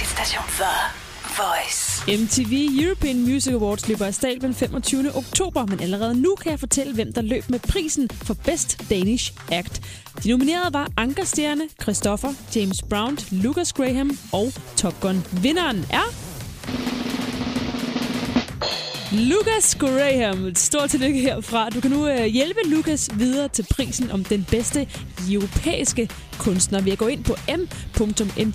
hitstation The Voice. MTV European Music Awards løber af stablen 25. oktober, men allerede nu kan jeg fortælle, hvem der løb med prisen for Best Danish Act. De nominerede var Ankerstjerne, Christopher, James Brown, Lucas Graham og Top Gun. Vinderen er... Lucas Graham. Et stort tillykke herfra. Du kan nu øh, hjælpe Lucas videre til prisen om den bedste europæiske kunstner ved at gå ind på m.mtv.dk.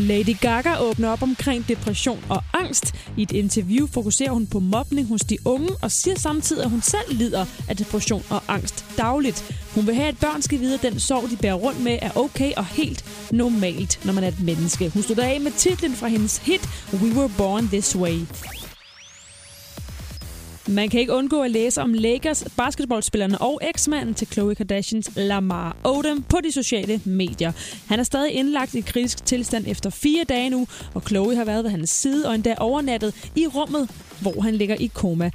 Lady Gaga åbner op omkring depression og angst. I et interview fokuserer hun på mobning hos de unge og siger samtidig, at hun selv lider af depression og angst dagligt. Hun vil have, at børn skal vide, at den sorg, de bærer rundt med, er okay og helt normalt, når man er et menneske. Hun stod af med titlen fra hendes hit We Were Born This Way. Man kan ikke undgå at læse om Lakers basketballspillerne og eksmanden til Khloe Kardashians Lamar Odom på de sociale medier. Han er stadig indlagt i kritisk tilstand efter fire dage nu, og Khloe har været ved hans side og endda overnattet i rummet, hvor han ligger i koma.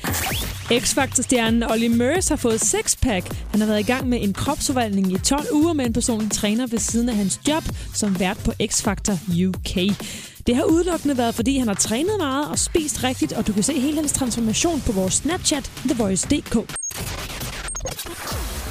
X-Factor-stjernen Olly Murs har fået sexpack. Han har været i gang med en kropsforvandling i 12 uger med en personlig træner ved siden af hans job som vært på X-Factor UK. Det har udelukkende været, fordi han har trænet meget og spist rigtigt, og du kan se hele hans transformation på vores Snapchat, TheVoice.dk.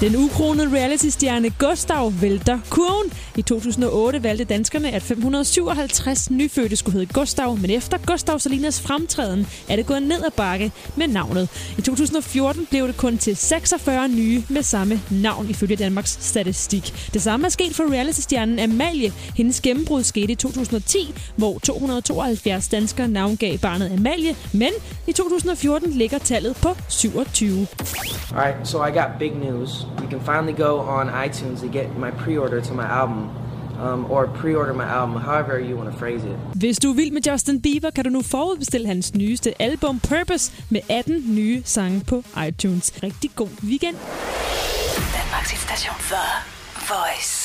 Den ukronede reality-stjerne Gustav vælter kurven. I 2008 valgte danskerne, at 557 nyfødte skulle hedde Gustav, men efter Gustav Salinas fremtræden er det gået ned ad bakke med navnet. I 2014 blev det kun til 46 nye med samme navn ifølge Danmarks statistik. Det samme er sket for reality-stjernen Amalie. Hendes gennembrud skete i 2010, hvor 272 danskere navngav barnet Amalie, men i 2014 ligger tallet på 27. All right, so I got big news. You can finally go on iTunes to get my pre-order to my album. Um, or pre-order my album, however you want to phrase it. Hvis du er vild med Justin Bieber, kan du nu forudbestille hans nyeste album Purpose med 18 nye sange på iTunes. Rigtig god weekend. Danmarks hitstation The Voice.